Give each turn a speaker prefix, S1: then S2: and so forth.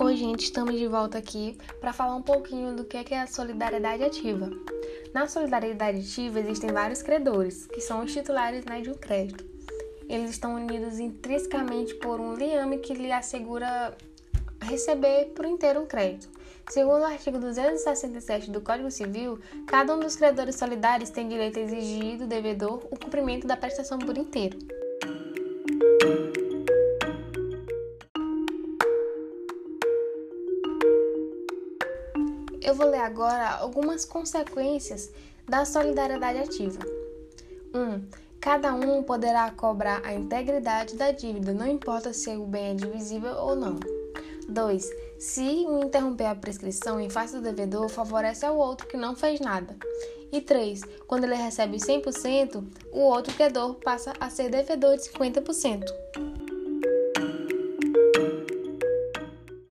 S1: Oi, gente, estamos de volta aqui para falar um pouquinho do que é a solidariedade ativa. Na solidariedade ativa existem vários credores, que são os titulares né, de um crédito. Eles estão unidos intrinsecamente por um liame que lhe assegura receber por inteiro um crédito. Segundo o artigo 267 do Código Civil, cada um dos credores solidários tem direito a exigir do devedor o cumprimento da prestação por inteiro. Eu vou ler agora algumas consequências da solidariedade ativa. 1. Um, cada um poderá cobrar a integridade da dívida, não importa se o bem é divisível ou não. 2. Se um interromper a prescrição em face do devedor, favorece ao outro que não fez nada. E 3. Quando ele recebe 100%, o outro credor passa a ser devedor de 50%.